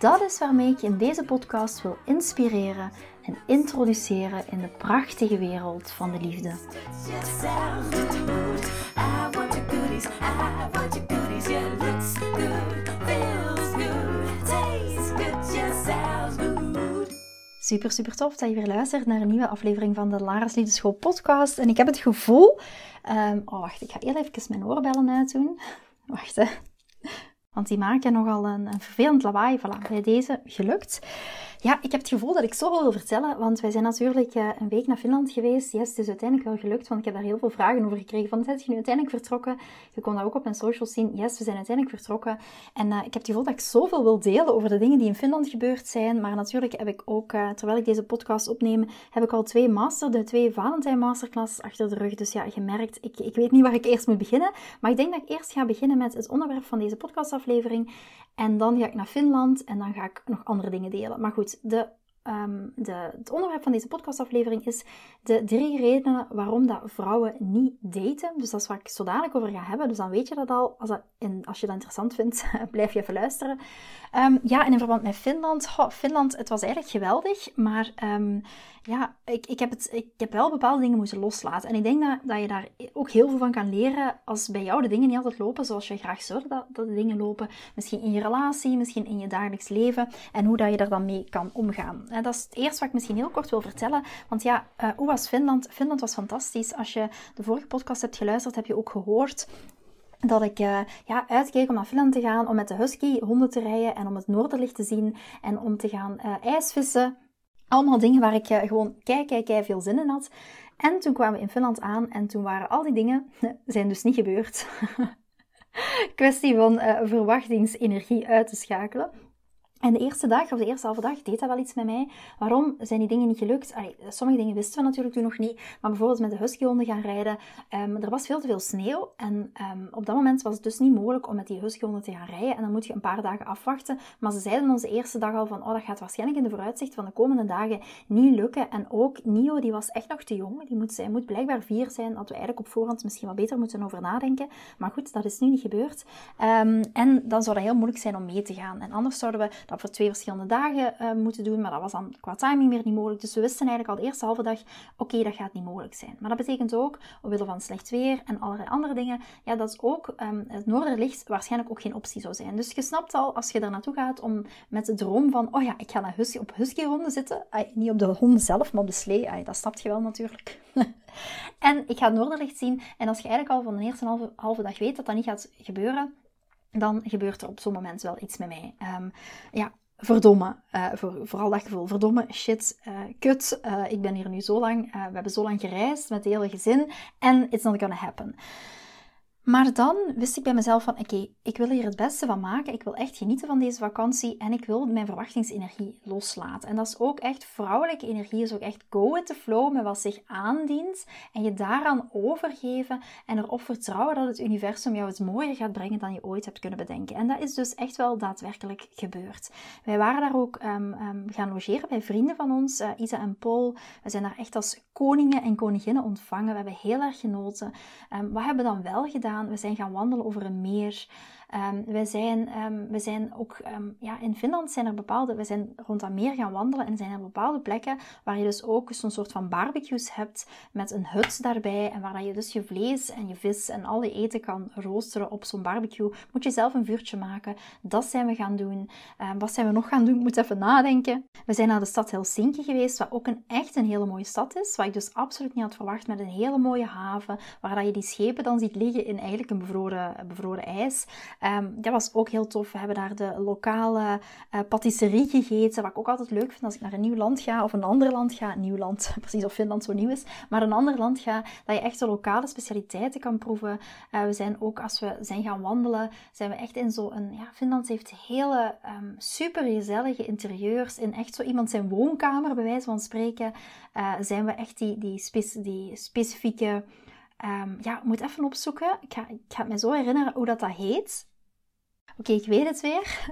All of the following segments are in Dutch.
Dat is waarmee ik je in deze podcast wil inspireren en introduceren in de prachtige wereld van de liefde. Super, super tof dat je weer luistert naar een nieuwe aflevering van de Lara's Liefdeschool podcast. En ik heb het gevoel... Um, oh, wacht, ik ga heel even mijn oorbellen uitdoen. Wacht, hè. Want die maken nogal een, een vervelend lawaai. Voilà, bij deze gelukt. Ja, ik heb het gevoel dat ik zoveel wil vertellen, want wij zijn natuurlijk uh, een week naar Finland geweest. Yes, het is uiteindelijk wel gelukt, want ik heb daar heel veel vragen over gekregen. Van, zijn je nu uiteindelijk vertrokken? Je kon dat ook op mijn socials zien. Yes, we zijn uiteindelijk vertrokken. En uh, ik heb het gevoel dat ik zoveel wil delen over de dingen die in Finland gebeurd zijn. Maar natuurlijk heb ik ook, uh, terwijl ik deze podcast opneem, heb ik al twee master, de twee Valentijn masterclasses achter de rug. Dus ja, je merkt, ik, ik weet niet waar ik eerst moet beginnen. Maar ik denk dat ik eerst ga beginnen met het onderwerp van deze podcastaflevering. En dan ga ik naar Finland en dan ga ik nog andere dingen delen. Maar goed, de, um, de, het onderwerp van deze podcastaflevering is de drie redenen waarom dat vrouwen niet daten. Dus dat is waar ik zo dadelijk over ga hebben. Dus dan weet je dat al. Als, dat als je dat interessant vindt, blijf je even luisteren. Um, ja, en in verband met Finland. Finland, het was eigenlijk geweldig. Maar um, ja, ik, ik, heb het, ik heb wel bepaalde dingen moeten loslaten. En ik denk dat, dat je daar ook heel veel van kan leren als bij jou de dingen niet altijd lopen zoals je graag zou dat, dat de dingen lopen. Misschien in je relatie, misschien in je dagelijks leven. En hoe dat je daar dan mee kan omgaan. Dat is het eerste wat ik misschien heel kort wil vertellen. Want ja, uh, hoe was Finland? Finland was fantastisch. Als je de vorige podcast hebt geluisterd, heb je ook gehoord dat ik uh, ja, uitkeek om naar Finland te gaan, om met de husky honden te rijden en om het noorderlicht te zien en om te gaan uh, ijsvissen. Allemaal dingen waar ik gewoon kei, kei, kei veel zin in had. En toen kwamen we in Finland aan en toen waren al die dingen, zijn dus niet gebeurd. Kwestie van verwachtingsenergie uit te schakelen. En de eerste dag, of de eerste halve dag, deed dat wel iets met mij. Waarom zijn die dingen niet gelukt? Allee, sommige dingen wisten we natuurlijk toen nog niet. Maar bijvoorbeeld met de huskyhonden gaan rijden. Um, er was veel te veel sneeuw. En um, op dat moment was het dus niet mogelijk om met die huskyhonden te gaan rijden. En dan moet je een paar dagen afwachten. Maar ze zeiden ons de eerste dag al van, oh, dat gaat waarschijnlijk in de vooruitzicht van de komende dagen niet lukken. En ook Nio, die was echt nog te jong. Die moet, zij moet blijkbaar vier zijn. Dat we eigenlijk op voorhand misschien wat beter moeten over nadenken. Maar goed, dat is nu niet gebeurd. Um, en dan zou dat heel moeilijk zijn om mee te gaan. En anders zouden we dat voor twee verschillende dagen uh, moeten doen. Maar dat was dan qua timing meer niet mogelijk. Dus we wisten eigenlijk al de eerste halve dag, oké, dat gaat niet mogelijk zijn. Maar dat betekent ook, omwille van slecht weer en allerlei andere dingen, ja, dat ook um, het noorderlicht waarschijnlijk ook geen optie zou zijn. Dus je snapt al, als je daar naartoe gaat om met de droom van, oh ja, ik ga naar husky, op huskyhonden zitten. Niet op de honden zelf, maar op de slee. Dat snapt je wel natuurlijk. en ik ga het noorderlicht zien. En als je eigenlijk al van de eerste halve, halve dag weet dat dat niet gaat gebeuren, dan gebeurt er op zo'n moment wel iets met mij. Um, ja, verdomme. Uh, voor, vooral dat gevoel. Verdomme, shit, uh, kut. Uh, ik ben hier nu zo lang. we hebben zo lang gereisd met het hele gezin. En it's not gonna happen. Maar dan wist ik bij mezelf van, oké, ik wil hier het beste van maken. Ik wil echt genieten van deze vakantie en ik wil mijn verwachtingsenergie loslaten. En dat is ook echt, vrouwelijke energie is ook echt go with the flow met wat zich aandient. En je daaraan overgeven en erop vertrouwen dat het universum jou het mooier gaat brengen dan je ooit hebt kunnen bedenken. En dat is dus echt wel daadwerkelijk gebeurd. Wij waren daar ook um, um, gaan logeren bij vrienden van ons, uh, Isa en Paul. We zijn daar echt als koningen en koninginnen ontvangen. We hebben heel erg genoten. Um, wat hebben we dan wel gedaan? We zijn gaan wandelen over een meer. Um, wij zijn, um, we zijn ook um, ja, in Finland zijn er bepaalde, we zijn rond dat meer gaan wandelen en zijn er bepaalde plekken waar je dus ook zo'n soort van barbecues hebt met een hut daarbij en waar je dus je vlees en je vis en al je eten kan roosteren op zo'n barbecue. Moet je zelf een vuurtje maken. Dat zijn we gaan doen. wat zijn we nog gaan doen? Ik moet even nadenken. We zijn naar de stad Helsinki geweest, wat ook een echt een hele mooie stad is, wat ik dus absoluut niet had verwacht met een hele mooie haven, waar dat je die schepen dan ziet liggen in eigenlijk een bevroren, bevroren ijs. Um, dat was ook heel tof. We hebben daar de lokale uh, patisserie gegeten, wat ik ook altijd leuk vind als ik naar een nieuw land ga of een ander land ga. Nieuw land, precies of Finland zo nieuw is, maar een ander land ga, dat je echt de lokale specialiteiten kan proeven. Uh, we zijn ook, als we zijn gaan wandelen, zijn we echt in zo'n, ja, Finland heeft hele um, super gezellige interieurs. In echt zo iemand zijn woonkamer, bij wijze van spreken, uh, zijn we echt die, die, die specifieke Um, ja, moet even opzoeken. Ik ga, ik ga me zo herinneren hoe dat, dat heet. Oké, ik weet het weer.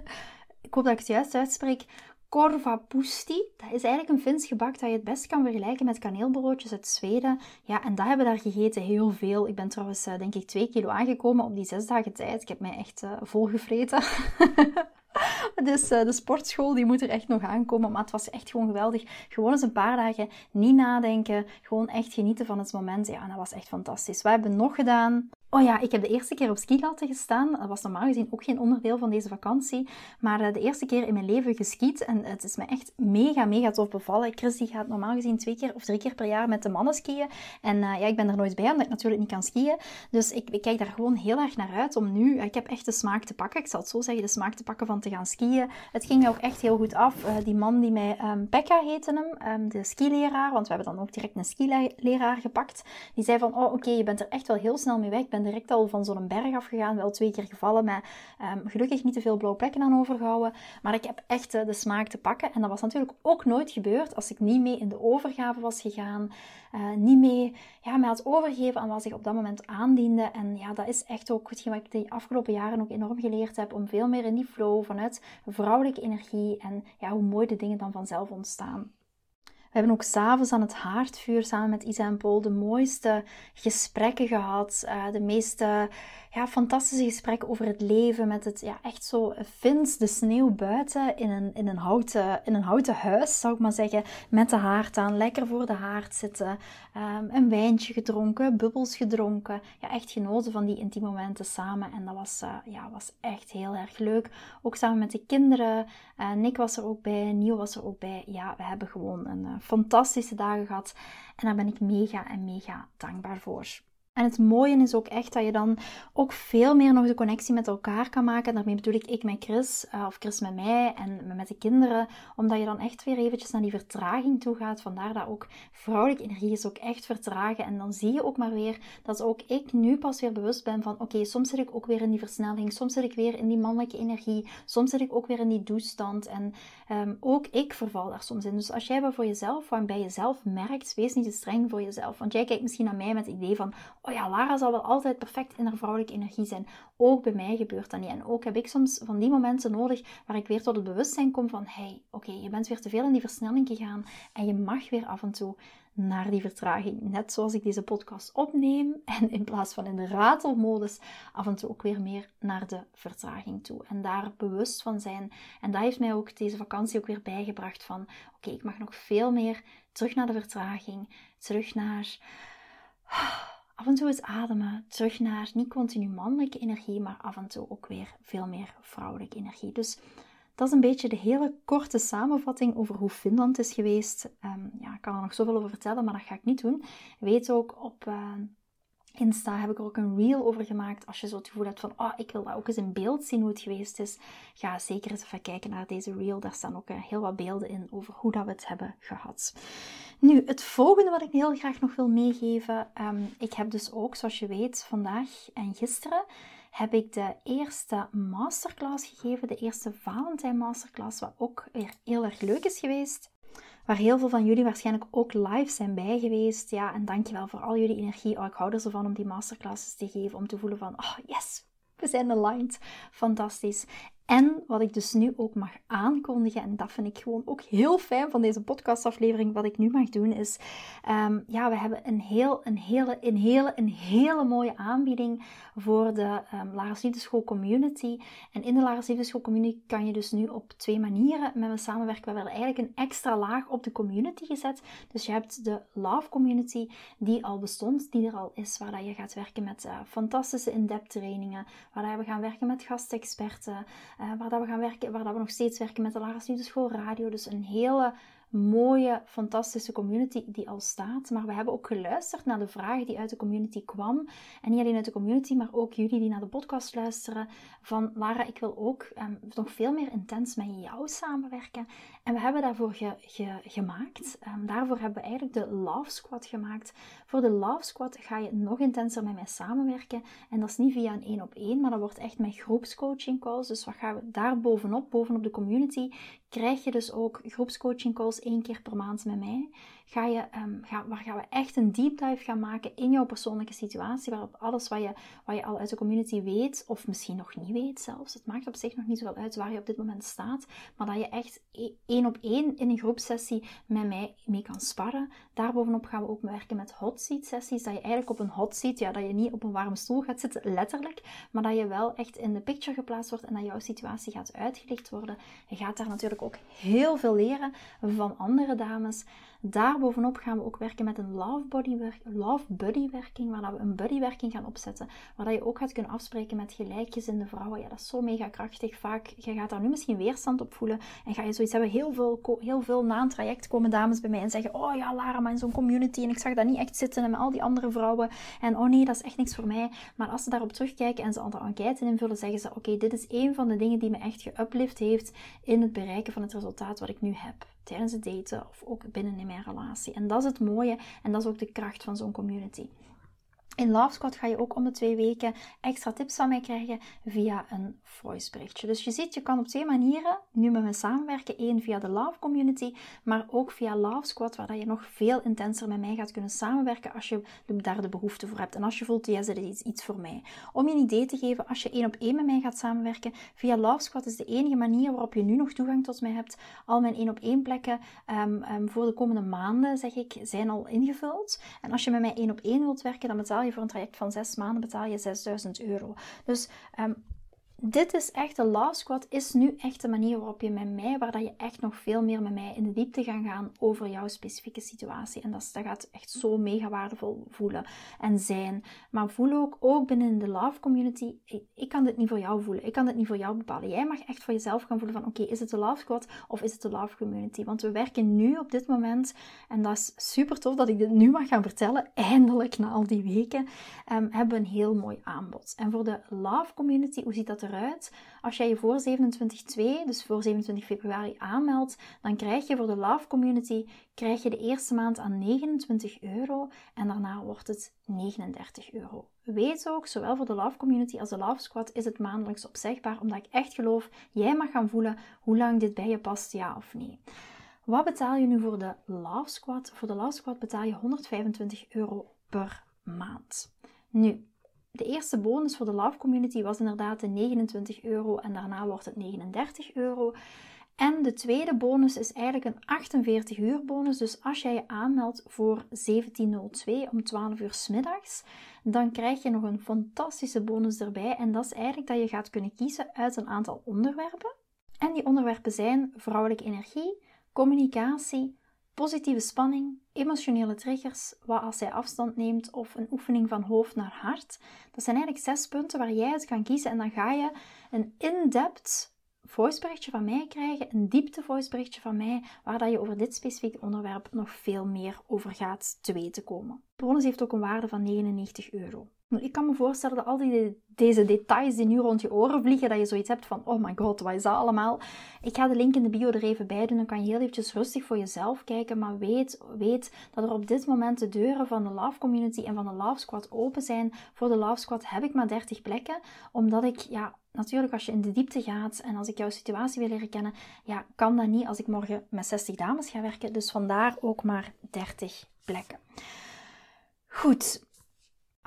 Ik hoop dat ik het juist uitspreek. Korvapusti. Dat is eigenlijk een Fins gebak dat je het best kan vergelijken met kaneelbroodjes uit Zweden. Ja, en dat hebben we daar gegeten heel veel. Ik ben trouwens, uh, denk ik, twee kilo aangekomen op die zes dagen tijd. Ik heb mij echt uh, volgevreten. Dus uh, de sportschool die moet er echt nog aankomen. Maar het was echt gewoon geweldig. Gewoon eens een paar dagen niet nadenken. Gewoon echt genieten van het moment. Ja, dat was echt fantastisch. Wat hebben we nog gedaan? Oh ja, ik heb de eerste keer op skilatten gestaan. Dat was normaal gezien ook geen onderdeel van deze vakantie. Maar uh, de eerste keer in mijn leven geskiet. En het is me echt mega, mega tof bevallen. Chris die gaat normaal gezien twee keer of drie keer per jaar met de mannen skiën. En uh, ja, ik ben er nooit bij, omdat ik natuurlijk niet kan skiën. Dus ik, ik, kijk daar gewoon heel erg naar uit om nu... Ik heb echt de smaak te pakken. Ik zal het zo zeggen, de smaak te pakken van te gaan skiën. Het ging ook echt heel goed af. Die man die mij... Um, Pekka heette hem, um, de skileraar. Want we hebben dan ook direct een skileraar gepakt. Die zei van, oh oké, je bent er echt wel heel snel mee weg direct al van zo'n berg afgegaan. Wel twee keer gevallen, met um, gelukkig niet te veel blauwe plekken aan overgehouden. Maar ik heb echt uh, de smaak te pakken. En dat was natuurlijk ook nooit gebeurd als ik niet mee in de overgave was gegaan. Uh, niet mee ja, mij had overgegeven aan wat zich op dat moment aandiende. En ja, dat is echt ook hetgeen wat ik de afgelopen jaren ook enorm geleerd heb. Om veel meer in die flow vanuit vrouwelijke energie. En ja, hoe mooi de dingen dan vanzelf ontstaan. We hebben ook s'avonds aan het haardvuur samen met Isa en Paul de mooiste gesprekken gehad. Uh, de meeste ja, fantastische gesprekken over het leven. Met het ja, echt zo Fins, de sneeuw buiten in een, in, een houten, in een houten huis, zou ik maar zeggen. Met de haard aan, lekker voor de haard zitten. Um, een wijntje gedronken, bubbels gedronken. Ja, echt genoten van die intieme momenten samen. En dat was, uh, ja, was echt heel erg leuk. Ook samen met de kinderen. Uh, Nick was er ook bij, Niel was er ook bij. Ja, we hebben gewoon een fantastische dagen gehad. En daar ben ik mega en mega dankbaar voor. En het mooie is ook echt dat je dan ook veel meer nog de connectie met elkaar kan maken. daarmee bedoel ik ik met Chris, uh, of Chris met mij en met de kinderen. Omdat je dan echt weer eventjes naar die vertraging toe gaat. Vandaar dat ook vrouwelijke energie is ook echt vertragen. En dan zie je ook maar weer dat ook ik nu pas weer bewust ben van... Oké, soms zit ik ook weer in die versnelling. Soms zit ik weer in die mannelijke energie. Soms zit ik ook weer in die toestand. En um, ook ik verval daar soms in. Dus als jij voor jezelf, wat bij jezelf merkt, wees niet te streng voor jezelf. Want jij kijkt misschien naar mij met het idee van oh ja, Lara zal wel altijd perfect in haar vrouwelijke energie zijn. Ook bij mij gebeurt dat niet. En ook heb ik soms van die momenten nodig waar ik weer tot het bewustzijn kom van, hey, oké, je bent weer te veel in die versnelling gegaan en je mag weer af en toe naar die vertraging. Net zoals ik deze podcast opneem en in plaats van in de ratelmodus af en toe ook weer meer naar de vertraging toe. En daar bewust van zijn. En dat heeft mij ook deze vakantie ook weer bijgebracht van oké, ik mag nog veel meer terug naar de vertraging, terug naar af en toe eens ademen, terug naar niet continu mannelijke energie, maar af en toe ook weer veel meer vrouwelijke energie. Dus dat is een beetje de hele korte samenvatting over hoe Finland is geweest. Um, ja, ik kan er nog zoveel over vertellen, maar dat ga ik niet doen. Weet ook op uh, Insta heb ik er ook een reel over gemaakt. Als je zo het gevoel hebt van, oh, ik wil dat ook eens in beeld zien hoe het geweest is. Ga zeker eens even kijken naar deze reel. Daar staan ook uh, heel wat beelden in over hoe dat we het hebben gehad. Nu, het volgende wat ik heel graag nog wil meegeven. Um, ik heb dus ook, zoals je weet, vandaag en gisteren heb ik de eerste masterclass gegeven. De eerste Valentijn masterclass, wat ook weer heel erg leuk is geweest. Waar heel veel van jullie waarschijnlijk ook live zijn bij geweest. Ja, en dankjewel voor al jullie energie. Oh, ik hou er zo van om die masterclasses te geven. Om te voelen van, oh yes, we zijn aligned. Fantastisch. En wat ik dus nu ook mag aankondigen, en dat vind ik gewoon ook heel fijn van deze podcastaflevering, wat ik nu mag doen, is, um, ja, we hebben een, heel, een, hele, een, hele, een hele mooie aanbieding voor de um, Lara's Liefdeschool Community. En in de Lara's Community kan je dus nu op twee manieren met me samenwerken. We hebben eigenlijk een extra laag op de community gezet. Dus je hebt de Love Community, die al bestond, die er al is, waar dat je gaat werken met uh, fantastische in-depth trainingen, waar dat we gaan werken met gastexperten, waar dat we gaan werken, waar dat we nog steeds werken met de Lara's Liefdeschool Radio. Dus een hele mooie, fantastische community die al staat. Maar we hebben ook geluisterd naar de vragen die uit de community kwam. En niet alleen uit de community, maar ook jullie die naar de podcast luisteren. Van Lara, ik wil ook ehm, nog veel meer intens met jou samenwerken. En we hebben daarvoor ge, gemaakt. Um, daarvoor hebben we eigenlijk de Love Squad gemaakt. Voor de Love Squad ga je nog intenser met mij samenwerken. En dat is niet via een één op één, maar dat wordt echt met groepscoaching calls. Dus wat gaan we daar bovenop, bovenop de community, krijg je dus ook groepscoaching calls één keer per maand met mij. Ga je, um, ga, waar gaan we echt een deep dive gaan maken in jouw persoonlijke situatie, waarop alles wat je, wat je al uit de community weet, of misschien nog niet weet zelfs, het maakt op zich nog niet zoveel uit waar je op dit moment staat, maar dat je echt e-, één op één in een groepsessie met mij mee kan sparren. Daarbovenop gaan we ook werken met hot seat sessies, dat je eigenlijk op een hot seat, ja, dat je niet op een warme stoel gaat zitten, letterlijk, maar dat je wel echt in de picture geplaatst wordt en dat jouw situatie gaat uitgelicht worden. Je gaat daar natuurlijk ook heel veel leren van andere dames. Daarbovenop gaan we ook werken met een love, body love buddy werking, waar we een buddy werking gaan opzetten, waar je ook gaat kunnen afspreken met gelijkgezinde vrouwen. Ja, dat is zo mega krachtig. Vaak, je gaat daar nu misschien weerstand op voelen en ga je zoiets hebben. Heel veel, heel veel na een traject komen dames bij mij en zeggen, oh ja Lara, maar in zo'n community en ik zag dat niet echt zitten en met al die andere vrouwen en oh nee, dat is echt niks voor mij. Maar als ze daarop terugkijken en ze andere enquête invullen, zeggen ze, oké, dit is een van de dingen die me echt geuplift heeft in het bereiken van het resultaat wat ik nu heb tijdens het daten of ook binnen in mijn relatie. En dat is het mooie en dat is ook de kracht van zo'n community. In Love Squad ga je ook om de twee weken extra tips van mij krijgen via een voice berichtje. Dus je ziet, je kan op twee manieren nu met me samenwerken. Eén via de Love Community, maar ook via Love Squad, waar je nog veel intenser met mij gaat kunnen samenwerken als je daar de behoefte voor hebt. En als je voelt, ja, dit is iets voor mij. Om je een idee te geven, als je één op één met mij gaat samenwerken, via Love Squad is de enige manier waarop je nu nog toegang tot mij hebt. Al mijn één op één plekken um, voor de komende maanden, zeg ik, zijn al ingevuld. En als je met mij één op één wilt werken, dan betaal je voor een traject van zes maanden betaal je 6000 euro. Dus um, dit is echt, de Love Squad is nu echt de manier waarop je met mij, waar dat je echt nog veel meer met mij in de diepte gaat gaan over jouw specifieke situatie. En dat, gaat echt zo mega waardevol voelen en zijn. Maar voel ook, ook binnen de Love Community, ik, kan dit niet voor jou voelen. Ik kan dit niet voor jou bepalen. Jij mag echt voor jezelf gaan voelen van, oké, is het de Love Squad of is het de Love Community? Want we werken nu op dit moment, en dat is super tof dat ik dit nu mag gaan vertellen, eindelijk na al die weken, um, hebben we een heel mooi aanbod. En voor de Love Community, hoe ziet dat er Als jij je voor 27.2, dus voor 27 februari aanmeldt, dan krijg je voor de Love Community krijg je de eerste maand aan 29 euro en daarna wordt het 39 euro. Weet ook, zowel voor de Love Community als de Love Squad is het maandelijks opzegbaar, omdat ik echt geloof, jij mag gaan voelen hoe lang dit bij je past, ja of nee. Wat betaal je nu voor de Love Squad? Voor de Love Squad betaal je 125 euro per maand. Nu, de eerste bonus voor de Love Community was inderdaad de 29 euro en daarna wordt het 39 euro. En de tweede bonus is eigenlijk een 48 uur bonus. Dus als jij je aanmeldt voor 1702 om 12 uur s middags, dan krijg je nog een fantastische bonus erbij. En dat is eigenlijk dat je gaat kunnen kiezen uit een aantal onderwerpen. En die onderwerpen zijn vrouwelijke energie, communicatie, positieve spanning, emotionele triggers, wat als hij afstand neemt of een oefening van hoofd naar hart. Dat zijn eigenlijk zes punten waar jij uit kan kiezen en dan ga je een in-depth voiceberichtje van mij krijgen, een diepte voiceberichtje van mij, waar dat je over dit specifieke onderwerp nog veel meer over gaat te weten komen. De bonus heeft ook een waarde van 99 euro. Ik kan me voorstellen dat al die, deze details die nu rond je oren vliegen, dat je zoiets hebt van, oh my god, wat is dat allemaal? Ik ga de link in de bio er even bij doen, dan kan je heel eventjes rustig voor jezelf kijken, maar weet, weet dat er op dit moment de deuren van de Love Community en van de Love Squad open zijn. Voor de Love Squad heb ik maar 30 plekken, omdat ik, ja, natuurlijk als je in de diepte gaat en als ik jouw situatie wil leren kennen, ja, kan dat niet als ik morgen met 60 dames ga werken, dus vandaar ook maar 30 plekken. Goed,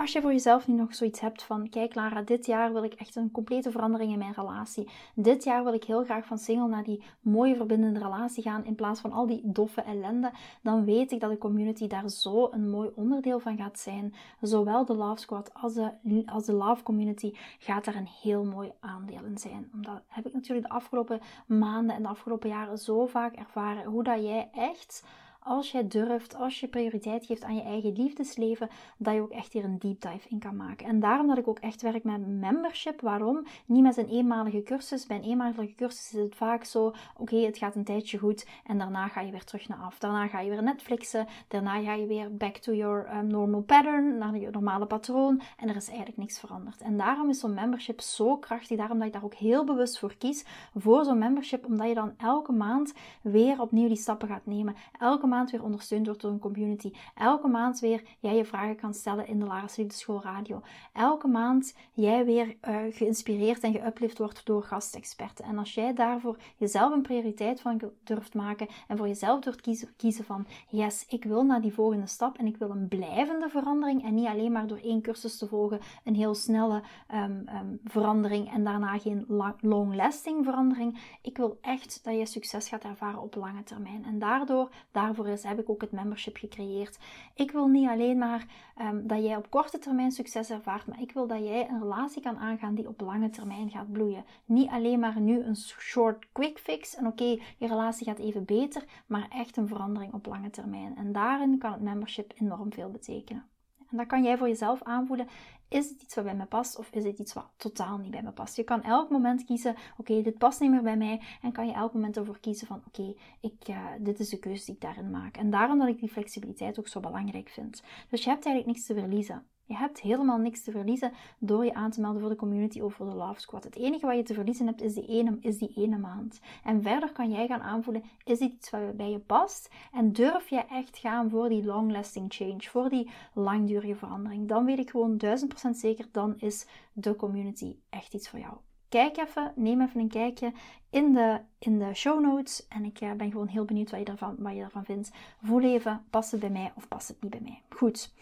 als je voor jezelf nu nog zoiets hebt van, kijk Lara, dit jaar wil ik echt een complete verandering in mijn relatie. Dit jaar wil ik heel graag van single naar die mooie verbindende relatie gaan in plaats van al die doffe ellende. Dan weet ik dat de community daar zo een mooi onderdeel van gaat zijn. Zowel de Love Squad als de, als de Love Community gaat daar een heel mooi aandeel in zijn. Omdat heb ik natuurlijk de afgelopen maanden en de afgelopen jaren zo vaak ervaren hoe dat jij echt als jij durft, als je prioriteit geeft aan je eigen liefdesleven, dat je ook echt hier een deep dive in kan maken. En daarom dat ik ook echt werk met membership. Waarom? Niet met een eenmalige cursus. Bij een eenmalige cursus is het vaak zo, oké, het gaat een tijdje goed en daarna ga je weer terug naar af. Daarna ga je weer Netflixen, daarna ga je weer back to your um, normal pattern, naar je normale patroon en er is eigenlijk niks veranderd. En daarom is zo'n membership zo krachtig, daarom dat ik daar ook heel bewust voor kies, voor zo'n membership, omdat je dan elke maand weer opnieuw die stappen gaat nemen. Elke maand weer ondersteund wordt door een community. Elke maand weer jij je vragen kan stellen in de Lara's Liefdeschool Radio. Elke maand jij weer uh, geïnspireerd en geüplift wordt door gastexperten. En als jij daarvoor jezelf een prioriteit van durft maken en voor jezelf durft kiezen, van yes, ik wil naar die volgende stap en ik wil een blijvende verandering en niet alleen maar door één cursus te volgen een heel snelle um, um, verandering en daarna geen long-lasting verandering. Ik wil echt dat je succes gaat ervaren op lange termijn. En daardoor, daarvoor is, heb ik ook het membership gecreëerd. Ik wil niet alleen maar um, dat jij op korte termijn succes ervaart, maar ik wil dat jij een relatie kan aangaan die op lange termijn gaat bloeien. Niet alleen maar nu een short quick fix en oké, je relatie gaat even beter, maar echt een verandering op lange termijn. En daarin kan het membership enorm veel betekenen. En dat kan jij voor jezelf aanvoelen. Is het iets wat bij me past of is het iets wat totaal niet bij me past? Je kan elk moment kiezen, oké, dit past niet meer bij mij. En kan je elk moment ervoor kiezen van, oké, ik, uh, dit is de keuze die ik daarin maak. En daarom dat ik die flexibiliteit ook zo belangrijk vind. Dus je hebt eigenlijk niks te verliezen. Je hebt helemaal niks te verliezen door je aan te melden voor de community of voor de Love Squad. Het enige wat je te verliezen hebt is die ene, is die ene maand. En verder kan jij gaan aanvoelen, is dit iets wat bij je past? En durf je echt gaan voor die long-lasting change, voor die langdurige verandering? Dan weet ik gewoon 1000% zeker, dan is de community echt iets voor jou. Kijk even, neem even een kijkje in de, in de show notes. En ik eh, ben gewoon heel benieuwd wat je, ervan, wat je ervan vindt. Voel even, past het bij mij of past het niet bij mij? Goed.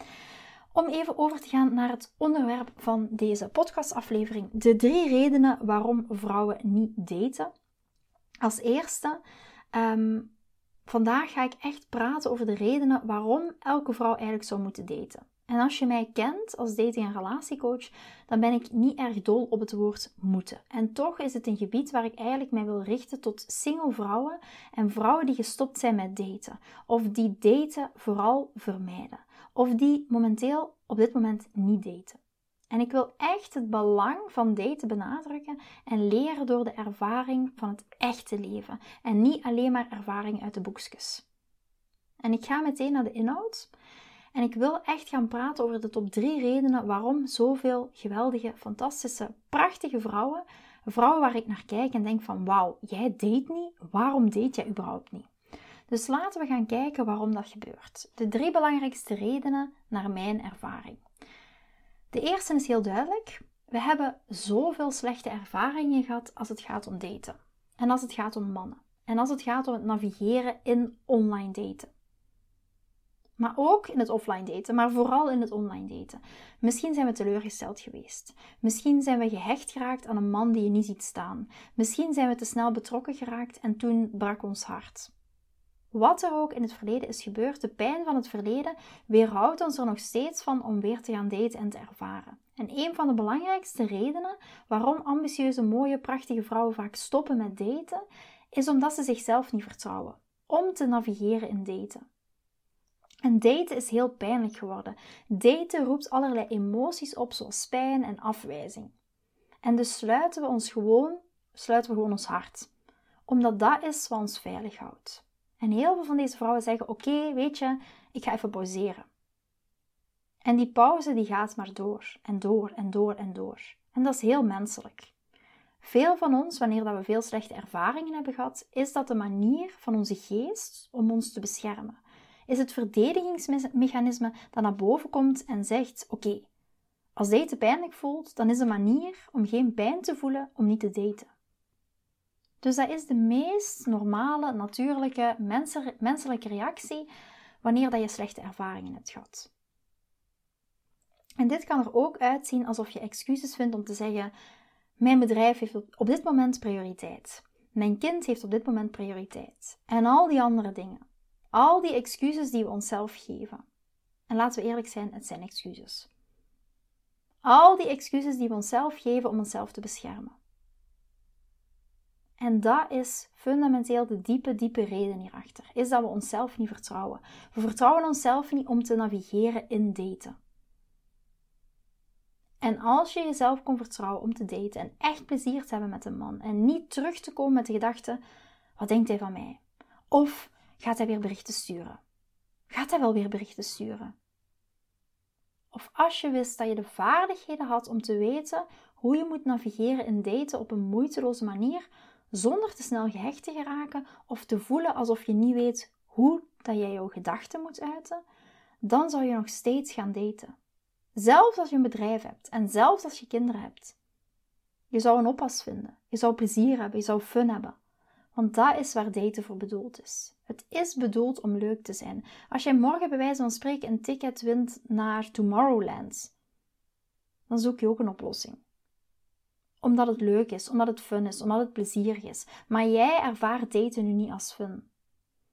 Om even over te gaan naar het onderwerp van deze podcastaflevering. De drie redenen waarom vrouwen niet daten. Als eerste, um, vandaag ga ik echt praten over de redenen waarom elke vrouw eigenlijk zou moeten daten. En als je mij kent als dating- en relatiecoach, dan ben ik niet erg dol op het woord moeten. En toch is het een gebied waar ik eigenlijk mij wil richten tot single vrouwen en vrouwen die gestopt zijn met daten. Of die daten vooral vermijden of die momenteel op dit moment niet daten. En ik wil echt het belang van daten benadrukken en leren door de ervaring van het echte leven en niet alleen maar ervaring uit de boekjes. En ik ga meteen naar de inhoud. En ik wil echt gaan praten over de top drie redenen waarom zoveel geweldige, fantastische, prachtige vrouwen, vrouwen waar ik naar kijk en denk van wauw, jij date niet, waarom date jij überhaupt niet? Dus laten we gaan kijken waarom dat gebeurt. De drie belangrijkste redenen naar mijn ervaring. De eerste is heel duidelijk. We hebben zoveel slechte ervaringen gehad als het gaat om daten. En als het gaat om mannen. En als het gaat om het navigeren in online daten. Maar ook in het offline daten, maar vooral in het online daten. Misschien zijn we teleurgesteld geweest. Misschien zijn we gehecht geraakt aan een man die je niet ziet staan. Misschien zijn we te snel betrokken geraakt en toen brak ons hart. Wat er ook in het verleden is gebeurd, de pijn van het verleden weerhoudt ons er nog steeds van om weer te gaan daten en te ervaren. En een van de belangrijkste redenen waarom ambitieuze, mooie, prachtige vrouwen vaak stoppen met daten, is omdat ze zichzelf niet vertrouwen om te navigeren in daten. En daten is heel pijnlijk geworden. Daten roept allerlei emoties op, zoals pijn en afwijzing. En dus sluiten we ons gewoon, sluiten we gewoon ons hart, omdat dat is wat ons veilig houdt. En heel veel van deze vrouwen zeggen: Oké, weet je, ik ga even pauzeren. En die pauze die gaat maar door en door en door en door. En dat is heel menselijk. Veel van ons, wanneer dat we veel slechte ervaringen hebben gehad, is dat de manier van onze geest om ons te beschermen. Is het verdedigingsmechanisme dat naar boven komt en zegt: Oké, als daten pijnlijk voelt, dan is de manier om geen pijn te voelen om niet te daten. Dus dat is de meest normale, natuurlijke, menselijke reactie wanneer dat je slechte ervaringen hebt gehad. En dit kan er ook uitzien alsof je excuses vindt om te zeggen: Mijn bedrijf heeft op dit moment prioriteit. Mijn kind heeft op dit moment prioriteit. En al die andere dingen. Al die excuses die we onszelf geven. En laten we eerlijk zijn, het zijn excuses. Al die excuses die we onszelf geven om onszelf te beschermen. En dat is fundamenteel de diepe, diepe reden hierachter. Is dat we onszelf niet vertrouwen. We vertrouwen onszelf niet om te navigeren in daten. En als je jezelf kon vertrouwen om te daten en echt plezier te hebben met een man en niet terug te komen met de gedachte: wat denkt hij van mij? Of gaat hij weer berichten sturen? Gaat hij wel weer berichten sturen? Of als je wist dat je de vaardigheden had om te weten hoe je moet navigeren in daten op een moeiteloze manier, zonder te snel gehecht te geraken of te voelen alsof je niet weet hoe dat jij jouw gedachten moet uiten, dan zou je nog steeds gaan daten. Zelfs als je een bedrijf hebt en zelfs als je kinderen hebt. Je zou een oppas vinden, je zou plezier hebben, je zou fun hebben. Want dat is waar daten voor bedoeld is. Het is bedoeld om leuk te zijn. Als jij morgen bij wijze van spreken een ticket wint naar Tomorrowland, dan zoek je ook een oplossing. Omdat het leuk is, omdat het fun is, omdat het plezierig is. Maar jij ervaart daten nu niet als fun.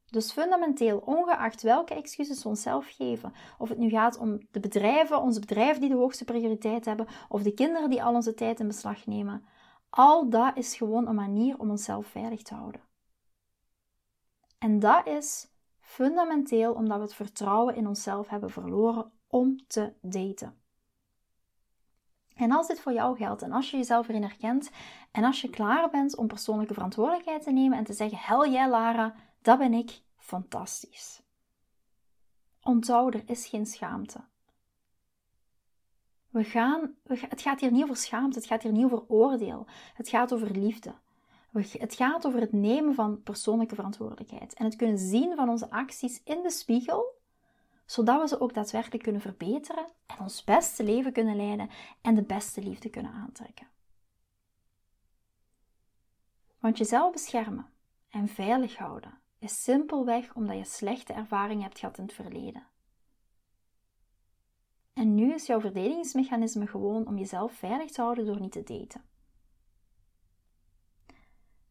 Dus fundamenteel, ongeacht welke excuses we onszelf geven, of het nu gaat om de bedrijven, onze bedrijven die de hoogste prioriteit hebben, of de kinderen die al onze tijd in beslag nemen, al dat is gewoon een manier om onszelf veilig te houden. En dat is fundamenteel omdat we het vertrouwen in onszelf hebben verloren om te daten. En als dit voor jou geldt en als je jezelf erin herkent en als je klaar bent om persoonlijke verantwoordelijkheid te nemen en te zeggen: Hel jij, Lara, dat ben ik, fantastisch. Onthoud, er is geen schaamte. We gaan, het gaat hier niet over schaamte, het gaat hier niet over oordeel. Het gaat over liefde. Het gaat over het nemen van persoonlijke verantwoordelijkheid en het kunnen zien van onze acties in de spiegel, zodat we ze ook daadwerkelijk kunnen verbeteren en ons beste leven kunnen leiden en de beste liefde kunnen aantrekken. Want jezelf beschermen en veilig houden is simpelweg omdat je slechte ervaringen hebt gehad in het verleden. En nu is jouw verdedigingsmechanisme gewoon om jezelf veilig te houden door niet te daten.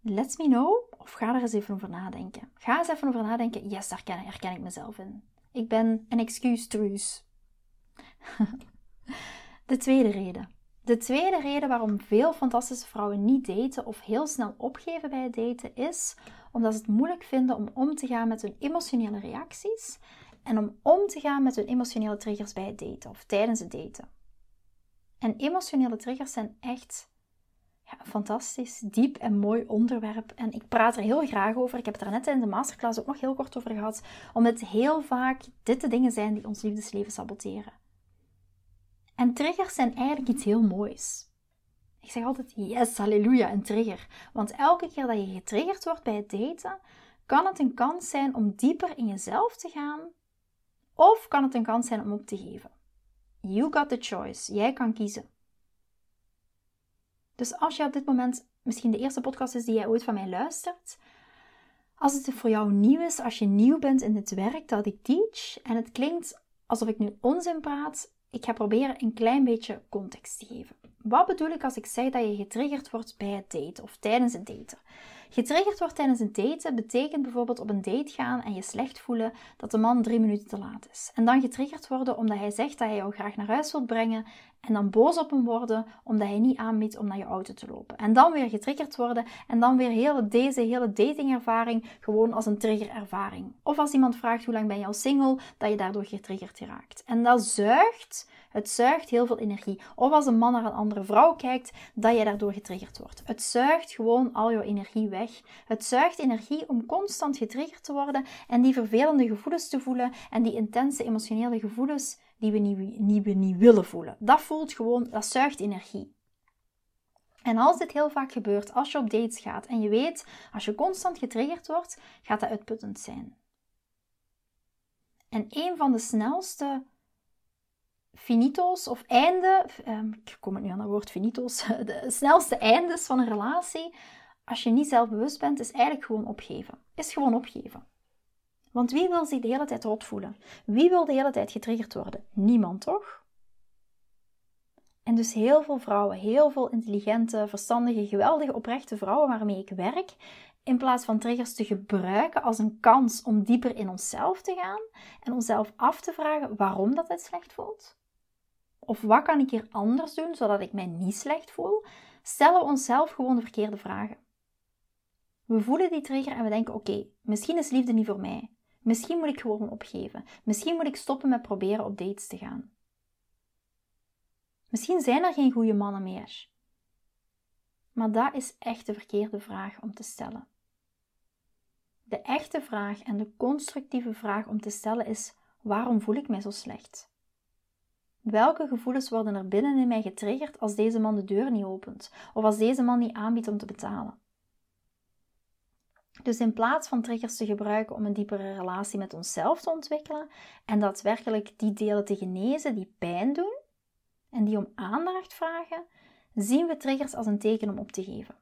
Let me know of ga er eens even over nadenken. Ga eens even over nadenken. Yes, daar herken, ik mezelf in. Ik ben een excuustruus. De tweede reden. De tweede reden waarom veel fantastische vrouwen niet daten of heel snel opgeven bij het daten is omdat ze het moeilijk vinden om om te gaan met hun emotionele reacties en om om te gaan met hun emotionele triggers bij het daten of tijdens het daten. En emotionele triggers zijn echt ja, fantastisch, diep en mooi onderwerp. En ik praat er heel graag over. Ik heb het er net in de masterclass ook nog heel kort over gehad. Omdat heel vaak dit de dingen zijn die ons liefdesleven saboteren. En triggers zijn eigenlijk iets heel moois. Ik zeg altijd yes, halleluja, een trigger. Want elke keer dat je getriggerd wordt bij het daten, kan het een kans zijn om dieper in jezelf te gaan of kan het een kans zijn om op te geven? You got the choice. Jij kan kiezen. Dus als je op dit moment misschien de eerste podcast is die jij ooit van mij luistert, als het voor jou nieuw is, als je nieuw bent in het werk dat ik teach en het klinkt alsof ik nu onzin praat, ik ga proberen een klein beetje context te geven. Wat bedoel ik als ik zeg dat je getriggerd wordt bij het daten of tijdens het daten? Getriggerd wordt tijdens een daten betekent bijvoorbeeld op een date gaan en je slecht voelen dat de man drie minuten te laat is. En dan getriggerd worden omdat hij zegt dat hij jou graag naar huis wilt brengen en dan boos op hem worden omdat hij niet aanbiedt om naar je auto te lopen. En dan weer getriggerd worden en dan weer hele, deze hele datingervaring gewoon als een triggerervaring. Of als iemand vraagt hoe lang ben je al single, dat je daardoor getriggerd raakt. En dat zuigt het zuigt heel veel energie. Of als een man naar een andere vrouw kijkt, dat je daardoor getriggerd wordt. Het zuigt gewoon al jouw energie weg. Het zuigt energie om constant getriggerd te worden en die vervelende gevoelens te voelen en die intense emotionele gevoelens die we niet, die we niet willen voelen. Dat voelt gewoon, dat zuigt energie. En als dit heel vaak gebeurt, als je op dates gaat en je weet, als je constant getriggerd wordt, gaat dat uitputtend zijn. En een van de snelste finito's of einde, um, ik kom het nu aan het woord finito's, de snelste eindes van een relatie, als je niet zelfbewust bent, is eigenlijk gewoon opgeven. Is gewoon opgeven. Want wie wil zich de hele tijd rot voelen? Wie wil de hele tijd getriggerd worden? Niemand, toch? En dus heel veel vrouwen, heel veel intelligente, verstandige, geweldige, oprechte vrouwen waarmee ik werk, in plaats van triggers te gebruiken als een kans om dieper in onszelf te gaan en onszelf af te vragen waarom dat het slecht voelt, of wat kan ik hier anders doen zodat ik mij niet slecht voel? Stellen we onszelf gewoon de verkeerde vragen. We voelen die trigger en we denken: oké, misschien is liefde niet voor mij. Misschien moet ik gewoon opgeven. Misschien moet ik stoppen met proberen op dates te gaan. Misschien zijn er geen goede mannen meer. Maar dat is echt de verkeerde vraag om te stellen. De echte vraag en de constructieve vraag om te stellen is: waarom voel ik mij zo slecht? Welke gevoelens worden er binnen in mij getriggerd als deze man de deur niet opent of als deze man niet aanbiedt om te betalen? Dus in plaats van triggers te gebruiken om een diepere relatie met onszelf te ontwikkelen en daadwerkelijk die delen te genezen die pijn doen en die om aandacht vragen, zien we triggers als een teken om op te geven.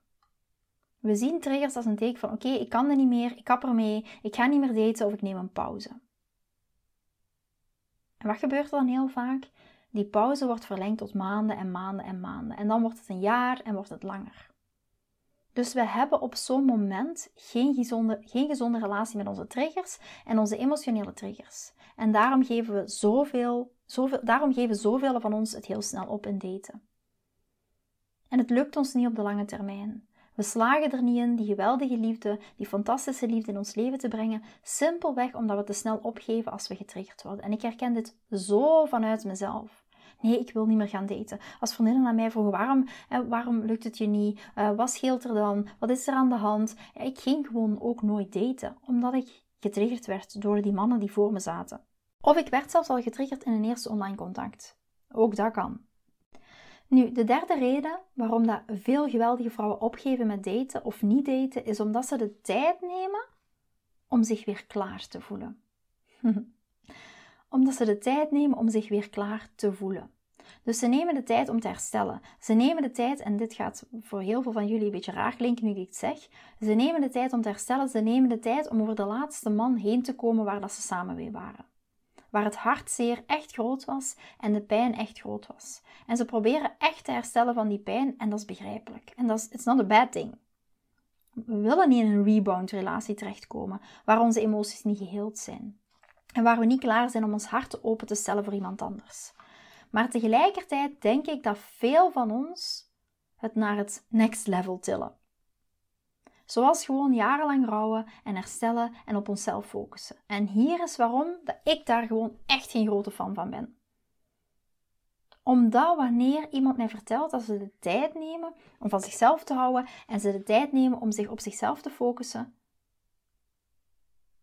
We zien triggers als een teken van oké, ik kan er niet meer, ik kap ermee, ik ga niet meer daten of ik neem een pauze. En wat gebeurt er dan heel vaak? Die pauze wordt verlengd tot maanden en maanden en maanden. En dan wordt het een jaar en wordt het langer. Dus we hebben op zo'n moment geen gezonde, geen gezonde relatie met onze triggers en onze emotionele triggers. En daarom geven we zoveel, zoveel, daarom geven zoveel van ons het heel snel op in daten. En het lukt ons niet op de lange termijn. We slagen er niet in die geweldige liefde, die fantastische liefde in ons leven te brengen, simpelweg omdat we te snel opgeven als we getriggerd worden. En ik herken dit zo vanuit mezelf. Nee, ik wil niet meer gaan daten. Als vriendinnen aan mij vroegen, waarom, waarom lukt het je niet? Uh, wat scheelt er dan? Wat is er aan de hand? Ja, ik ging gewoon ook nooit daten, omdat ik getriggerd werd door die mannen die voor me zaten. Of ik werd zelfs al getriggerd in een eerste online contact. Ook dat kan. Nu, de derde reden waarom dat veel geweldige vrouwen opgeven met daten of niet daten, is omdat ze de tijd nemen om zich weer klaar te voelen. omdat ze de tijd nemen om zich weer klaar te voelen. Dus ze nemen de tijd om te herstellen. Ze nemen de tijd, en dit gaat voor heel veel van jullie een beetje raar klinken nu ik het zeg. Ze nemen de tijd om te herstellen. Ze nemen de tijd om over de laatste man heen te komen waar dat ze samen mee waren. Waar het hartzeer echt groot was en de pijn echt groot was. En ze proberen echt te herstellen van die pijn en dat is begrijpelijk. En dat is, it's not a bad thing. We willen niet in een rebound relatie terechtkomen waar onze emoties niet geheeld zijn. En waar we niet klaar zijn om ons hart open te stellen voor iemand anders. Maar tegelijkertijd denk ik dat veel van ons het naar het next level tillen. Zoals gewoon jarenlang rouwen en herstellen en op onszelf focussen. En hier is waarom dat ik daar gewoon echt geen grote fan van ben. Omdat wanneer iemand mij vertelt dat ze de tijd nemen om van zichzelf te houden en ze de tijd nemen om zich op zichzelf te focussen,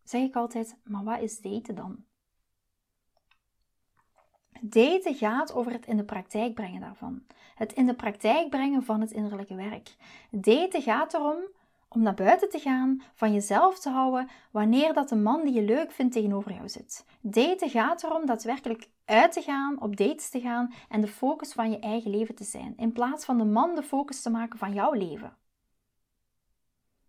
zeg ik altijd: maar wat is daten dan? Daten gaat over het in de praktijk brengen daarvan. Het in de praktijk brengen van het innerlijke werk. Daten gaat erom om naar buiten te gaan, van jezelf te houden wanneer dat de man die je leuk vindt tegenover jou zit. Daten gaat erom daadwerkelijk uit te gaan, op dates te gaan en de focus van je eigen leven te zijn, in plaats van de man de focus te maken van jouw leven.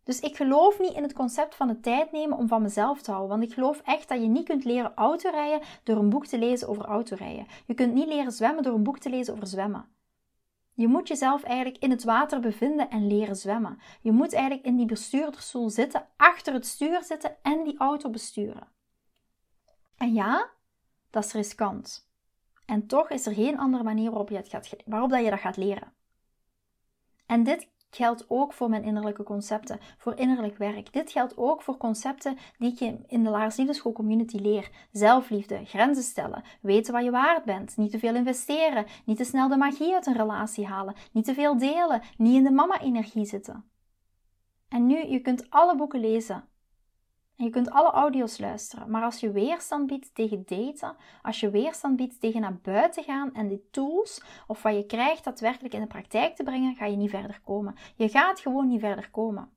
Dus ik geloof niet in het concept van de tijd nemen om van mezelf te houden. Want ik geloof echt dat je niet kunt leren autorijden door een boek te lezen over autorijden. Je kunt niet leren zwemmen door een boek te lezen over zwemmen. Je moet jezelf eigenlijk in het water bevinden en leren zwemmen. Je moet eigenlijk in die bestuurdersstoel zitten, achter het stuur zitten en die auto besturen. En ja, dat is riskant. En toch is er geen andere manier waarop je, het gaat, waarop dat je dat gaat leren. En dit geldt ook voor mijn innerlijke concepten, voor innerlijk werk. Dit geldt ook voor concepten die ik in de Laars Liefdeschool Community leer. Zelfliefde, grenzen stellen, weten wat je waard bent, niet te veel investeren, niet te snel de magie uit een relatie halen, niet te veel delen, niet in de mama-energie zitten. En nu, je kunt alle boeken lezen, en je kunt alle audio's luisteren, maar als je weerstand biedt tegen daten, als je weerstand biedt tegen naar buiten gaan en die tools of wat je krijgt daadwerkelijk in de praktijk te brengen, ga je niet verder komen. Je gaat gewoon niet verder komen.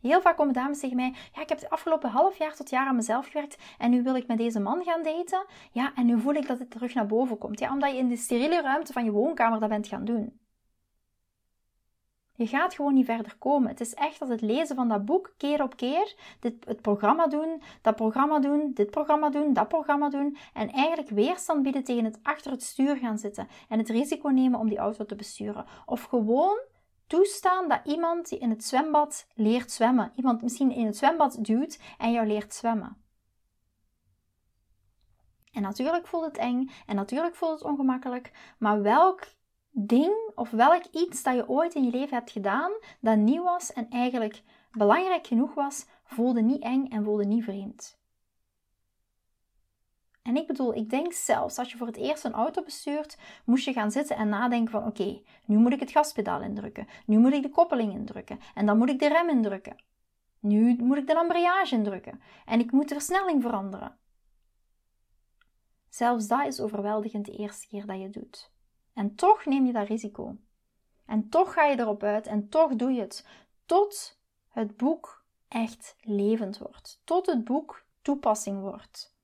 Heel vaak komen dames tegen mij: Ja, ik heb het afgelopen half jaar tot jaar aan mezelf gewerkt en nu wil ik met deze man gaan daten. Ja, en nu voel ik dat het terug naar boven komt. Ja, omdat je in de steriele ruimte van je woonkamer dat bent gaan doen. Je gaat gewoon niet verder komen. Het is echt als het lezen van dat boek keer op keer, dit, het programma doen, dat programma doen, dit programma doen, dat programma doen en eigenlijk weerstand bieden tegen het achter het stuur gaan zitten en het risico nemen om die auto te besturen. Of gewoon toestaan dat iemand die in het zwembad leert zwemmen, iemand misschien in het zwembad duwt en jou leert zwemmen. En natuurlijk voelt het eng en natuurlijk voelt het ongemakkelijk, maar welk ding of welk iets dat je ooit in je leven hebt gedaan dat nieuw was en eigenlijk belangrijk genoeg was, voelde niet eng en voelde niet vreemd. En ik bedoel, ik denk zelfs als je voor het eerst een auto bestuurt, moest je gaan zitten en nadenken van oké, nu moet ik het gaspedaal indrukken, nu moet ik de koppeling indrukken en dan moet ik de rem indrukken. Nu moet ik de embrayage indrukken en ik moet de versnelling veranderen. Zelfs dat is overweldigend de eerste keer dat je doet. En toch neem je dat risico. En toch ga je erop uit en toch doe je het. Tot het boek echt levend wordt. Tot het boek toepassing wordt.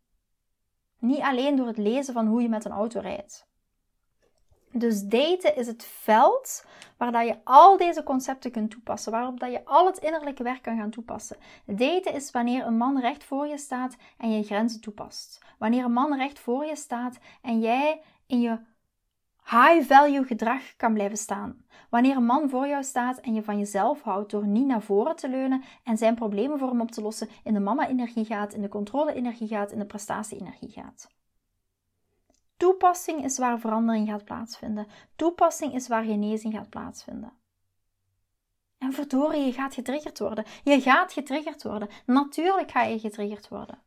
Niet alleen door het lezen van hoe je met een auto rijdt. Dus daten is het veld waar dat je al deze concepten kunt toepassen, waarop dat je al het innerlijke werk kan gaan toepassen. Daten is wanneer een man recht voor je staat en je grenzen toepast. Wanneer een man recht voor je staat en jij in je high value gedrag kan blijven staan. Wanneer een man voor jou staat en je van jezelf houdt door niet naar voren te leunen en zijn problemen voor hem op te lossen, in de mama-energie gaat, in de controle-energie gaat, in de prestatie-energie gaat. Toepassing is waar verandering gaat plaatsvinden. Toepassing is waar genezing gaat plaatsvinden. En verdorie, je gaat getriggerd worden. Je gaat getriggerd worden. Natuurlijk ga je getriggerd worden.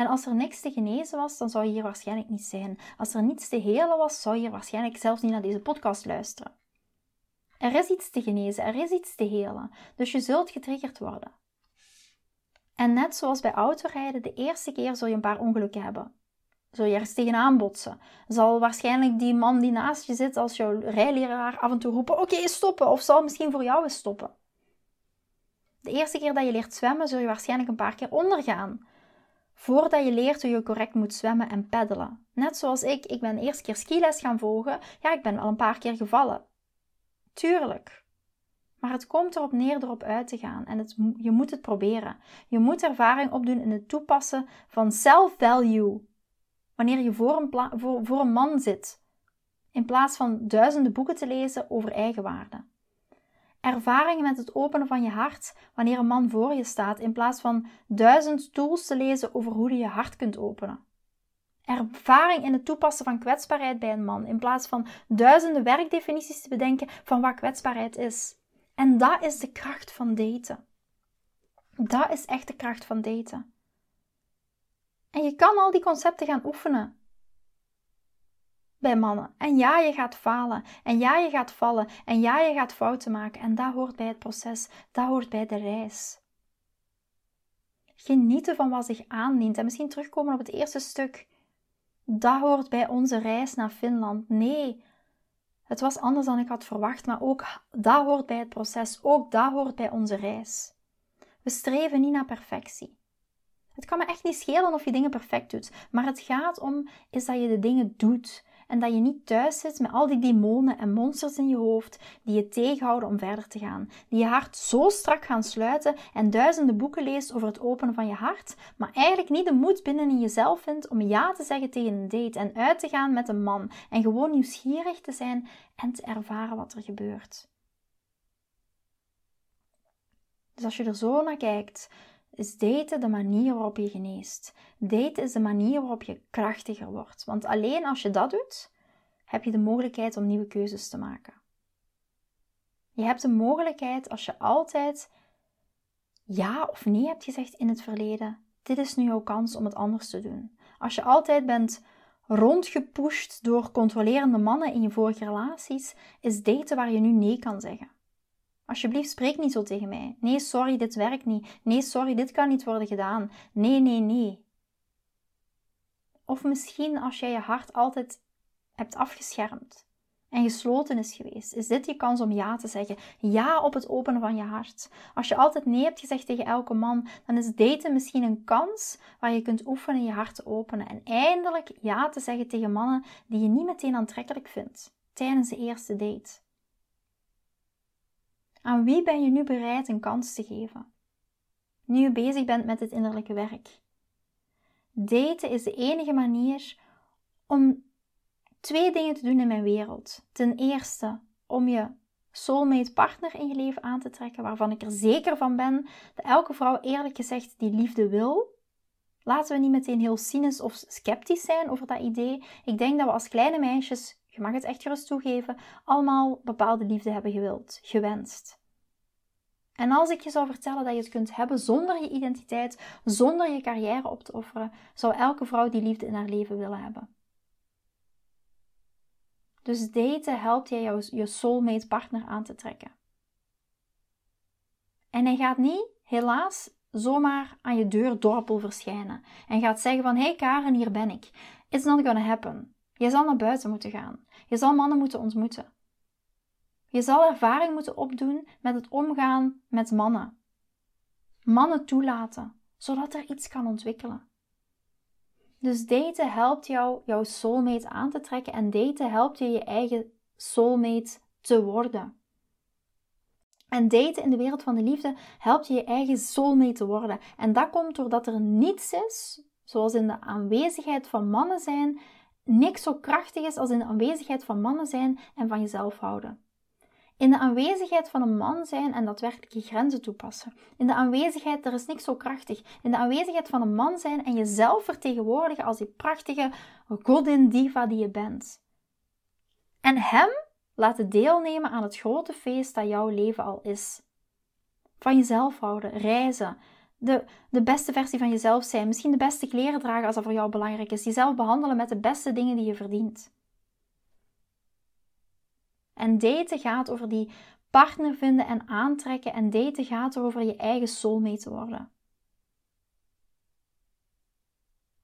En als er niks te genezen was, dan zou je hier waarschijnlijk niet zijn. Als er niets te helen was, zou je hier waarschijnlijk zelfs niet naar deze podcast luisteren. Er is iets te genezen, er is iets te helen. Dus je zult getriggerd worden. En net zoals bij autorijden, de eerste keer zul je een paar ongelukken hebben. Zul je ergens tegenaan botsen. Zal waarschijnlijk die man die naast je zit als jouw rijleraar af en toe roepen: Oké, stoppen. Of zal misschien voor jou eens stoppen. De eerste keer dat je leert zwemmen, zul je waarschijnlijk een paar keer ondergaan voordat je leert hoe je correct moet zwemmen en peddelen. Net zoals ik, ik ben de eerste keer skiles gaan volgen. Ja, ik ben al een paar keer gevallen. Tuurlijk. Maar het komt erop neer erop uit te gaan en het, je moet het proberen. Je moet ervaring opdoen in het toepassen van self-value. Wanneer je voor een, voor, voor een man zit, in plaats van duizenden boeken te lezen over eigenwaarde. Ervaringen met het openen van je hart wanneer een man voor je staat, in plaats van duizend tools te lezen over hoe je je hart kunt openen. Ervaring in het toepassen van kwetsbaarheid bij een man, in plaats van duizenden werkdefinities te bedenken van wat kwetsbaarheid is. En dat is de kracht van daten. Dat is echt de kracht van daten. En je kan al die concepten gaan oefenen bij mannen. En ja, je gaat falen. En ja, je gaat vallen. En ja, je gaat fouten maken. En dat hoort bij het proces. Dat hoort bij de reis. Genieten van wat zich aandient. En misschien terugkomen op het eerste stuk. Dat hoort bij onze reis naar Finland. Nee, het was anders dan ik had verwacht. Maar ook dat hoort bij het proces. Ook dat hoort bij onze reis. We streven niet naar perfectie. Het kan me echt niet schelen of je dingen perfect doet. Maar het gaat om is dat je de dingen doet en dat je niet thuis zit met al die demonen en monsters in je hoofd die je tegenhouden om verder te gaan. Die je hart zo strak gaan sluiten en duizenden boeken leest over het openen van je hart, maar eigenlijk niet de moed binnen in jezelf vindt om ja te zeggen tegen een date en uit te gaan met een man en gewoon nieuwsgierig te zijn en te ervaren wat er gebeurt. Dus als je er zo naar kijkt, is daten de manier waarop je geneest. Daten is de manier waarop je krachtiger wordt. Want alleen als je dat doet, heb je de mogelijkheid om nieuwe keuzes te maken. Je hebt de mogelijkheid als je altijd ja of nee hebt gezegd in het verleden. Dit is nu jouw kans om het anders te doen. Als je altijd bent rondgepusht door controlerende mannen in je vorige relaties, is daten waar je nu nee kan zeggen. Alsjeblieft, spreek niet zo tegen mij. Nee, sorry, dit werkt niet. Nee, sorry, dit kan niet worden gedaan. Nee, nee, nee. Of misschien als jij je hart altijd hebt afgeschermd en gesloten is geweest, is dit je kans om ja te zeggen. Ja op het openen van je hart. Als je altijd nee hebt gezegd tegen elke man, dan is daten misschien een kans waar je kunt oefenen je hart te openen en eindelijk ja te zeggen tegen mannen die je niet meteen aantrekkelijk vindt tijdens de eerste date. Aan wie ben je nu bereid een kans te geven? Nu je bezig bent met het innerlijke werk. Daten is de enige manier om twee dingen te doen in mijn wereld. Ten eerste om je soulmate partner in je leven aan te trekken, waarvan ik er zeker van ben dat elke vrouw eerlijk gezegd die liefde wil. Laten we niet meteen heel cynisch of sceptisch zijn over dat idee. Ik denk dat we als kleine meisjes je mag het echt gerust toegeven, allemaal bepaalde liefde hebben gewild, gewenst. En als ik je zou vertellen dat je het kunt hebben zonder je identiteit, zonder je carrière op te offeren, zou elke vrouw die liefde in haar leven willen hebben. Dus daten helpt jij jou, je soulmate partner aan te trekken. En hij gaat niet, helaas, zomaar aan je deur dorpel verschijnen en gaat zeggen van, hey Karen, hier ben ik. It's not gonna happen. Je zal naar buiten moeten gaan. Je zal mannen moeten ontmoeten. Je zal ervaring moeten opdoen met het omgaan met mannen. Mannen toelaten, zodat er iets kan ontwikkelen. Dus daten helpt jou jouw soulmate aan te trekken en daten helpt je je eigen soulmate te worden. En daten in de wereld van de liefde helpt je je eigen soulmate te worden. En dat komt doordat er niets is, zoals in de aanwezigheid van mannen zijn, niks zo krachtig is als in de aanwezigheid van mannen zijn en van jezelf houden. In de aanwezigheid van een man zijn en daadwerkelijk je grenzen toepassen. In de aanwezigheid, er is niks zo krachtig. In de aanwezigheid van een man zijn en jezelf vertegenwoordigen als die prachtige godin diva die je bent. En hem laten deelnemen aan het grote feest dat jouw leven al is. Van jezelf houden, reizen, de, de beste versie van jezelf zijn, misschien de beste kleren dragen als dat voor jou belangrijk is, jezelf behandelen met de beste dingen die je verdient. En daten gaat over die partner vinden en aantrekken. En daten gaat over je eigen soulmate te worden.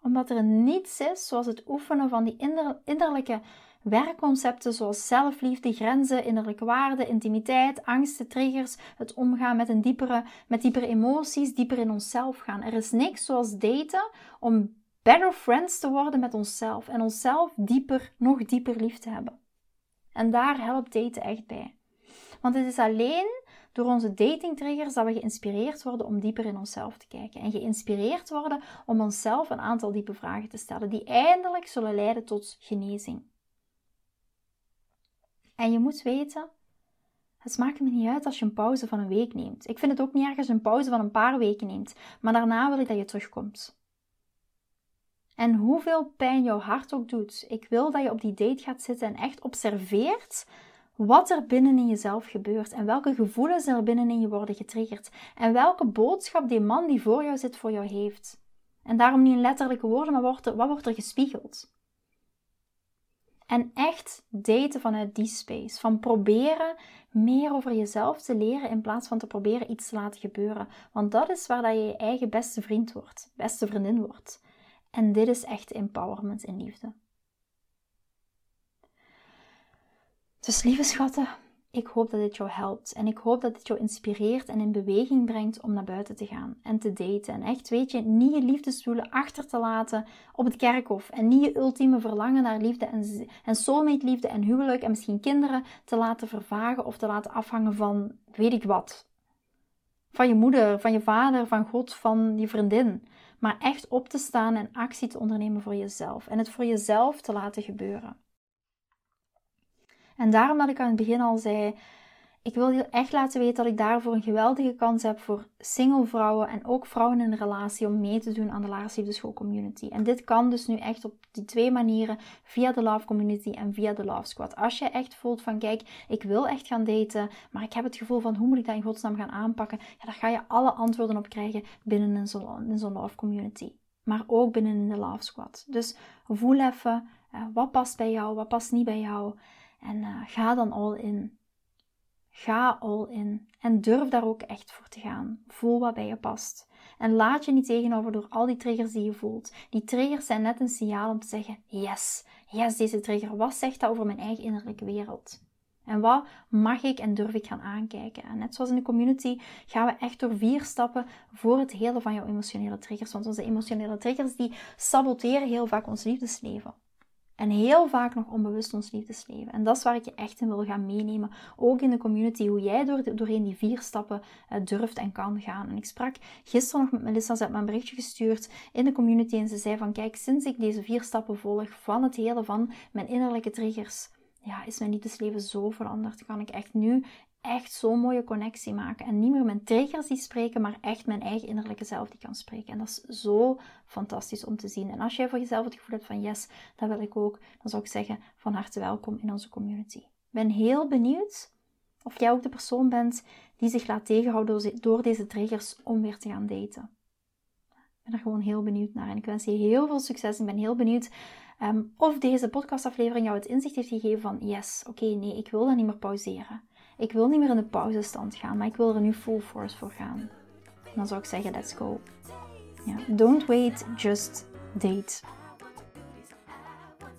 Omdat er niets is zoals het oefenen van die innerlijke werkconcepten zoals zelfliefde, grenzen, innerlijke waarden, intimiteit, angsten, triggers, het omgaan met, een diepere, met diepere emoties, dieper in onszelf gaan. Er is niks zoals daten om better friends te worden met onszelf en onszelf dieper, nog dieper lief te hebben. En daar helpt daten echt bij. Want het is alleen door onze datingtriggers dat we geïnspireerd worden om dieper in onszelf te kijken. En geïnspireerd worden om onszelf een aantal diepe vragen te stellen, die eindelijk zullen leiden tot genezing. En je moet weten, het maakt me niet uit als je een pauze van een week neemt. Ik vind het ook niet erg als je een pauze van een paar weken neemt, maar daarna wil ik dat je terugkomt. En hoeveel pijn jouw hart ook doet, ik wil dat je op die date gaat zitten en echt observeert wat er binnen in jezelf gebeurt en welke gevoelens er binnen in je worden getriggerd en welke boodschap die man die voor jou zit voor jou heeft. En daarom niet in letterlijke woorden, maar wat wordt er gespiegeld? En echt daten vanuit die space. Van proberen meer over jezelf te leren in plaats van te proberen iets te laten gebeuren. Want dat is waar dat je je eigen beste vriend wordt, beste vriendin wordt. En dit is echt empowerment in liefde. Dus lieve schatten, ik hoop dat dit jou helpt. En ik hoop dat dit jou inspireert en in beweging brengt om naar buiten te gaan en te daten. En echt, weet je, niet je liefdesdoelen achter te laten op het kerkhof. En niet je ultieme verlangen naar liefde en, en soulmate liefde en huwelijk en misschien kinderen te laten vervagen of te laten afhangen van weet ik wat. Van je moeder, van je vader, van God, van je vriendin maar echt op te staan en actie te ondernemen voor jezelf en het voor jezelf te laten gebeuren. En daarom dat ik aan het begin al zei, ik wil je echt laten weten dat ik daarvoor een geweldige kans heb voor single vrouwen en ook vrouwen in een relatie om mee te doen aan de Laars Liefdeschool Community. En dit kan dus nu echt op die twee manieren, via de Love Community en via de Love Squad. Als je echt voelt van kijk, ik wil echt gaan daten, maar ik heb het gevoel van hoe moet ik dat in godsnaam gaan aanpakken, ja, daar ga je alle antwoorden op krijgen binnen zo'n zo Love Community. Maar ook binnen in de Love Squad. Dus voel even, uh, wat past bij jou, wat past niet bij jou. En uh, ga dan all in. Ga all in en durf daar ook echt voor te gaan. Voel wat bij je past. En laat je niet tegenover door al die triggers die je voelt. Die triggers zijn net een signaal om te zeggen: yes, yes, deze trigger. Wat zegt dat over mijn eigen innerlijke wereld? En wat mag ik en durf ik gaan aankijken? En net zoals in de community gaan we echt door vier stappen voor het hele van jouw emotionele triggers. Want onze emotionele triggers die saboteren heel vaak ons liefdesleven. En heel vaak nog onbewust ons liefdesleven. En dat is waar ik je echt in wil gaan meenemen. Ook in de community, hoe jij door, doorheen die vier stappen uh, durft en kan gaan. En ik sprak gisteren nog met Melissa, ze had me een berichtje gestuurd in de community. En ze zei van, kijk, sinds ik deze vier stappen volg van het hele van mijn innerlijke triggers, ja, is mijn liefdesleven zo veranderd. Kan ik echt nu echt zo'n mooie connectie maken. En niet meer mijn triggers die spreken, maar echt mijn eigen innerlijke zelf die kan spreken. En dat is zo fantastisch om te zien. En als jij voor jezelf het gevoel hebt van yes, dat wil ik ook, dan zou ik zeggen van harte welkom in onze community. Ben heel benieuwd Of jij ook de persoon bent die zich laat tegenhouden door deze triggers om weer te gaan daten. Ik ben er gewoon heel benieuwd naar en ik wens je heel veel succes. Ik ben heel benieuwd Ehm, of deze podcastaflevering jou het inzicht heeft gegeven van yes, oké, nee, ik wil dat niet meer pauzeren. Ik wil niet meer in de pauzestand gaan, maar ik wil er nu full force voor gaan. dan zou ik zeggen, let's go. Ja, don't wait, just date.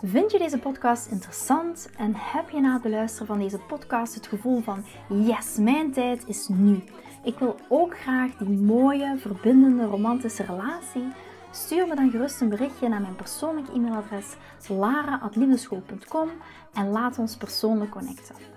Vind je deze podcast interessant en heb je na het beluisteren van deze podcast het gevoel van yes, mijn tijd is nu. Ik wil ook graag die mooie, verbindende, romantische relatie Stuur me dan gerust een berichtje naar mijn persoonlijk e-mailadres lara.liefdeschool.com en laat ons persoonlijk connecten.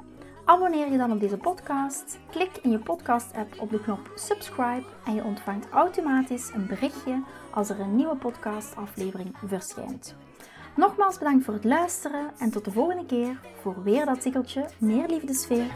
Abonneer je dan op deze podcast. Klik in je podcast-app op de knop subscribe en je ontvangt automatisch een berichtje als er een nieuwe podcast aflevering verschijnt. Nogmaals bedankt voor het luisteren en tot de volgende keer voor weer dat tikkeltje meer liefdesfeer.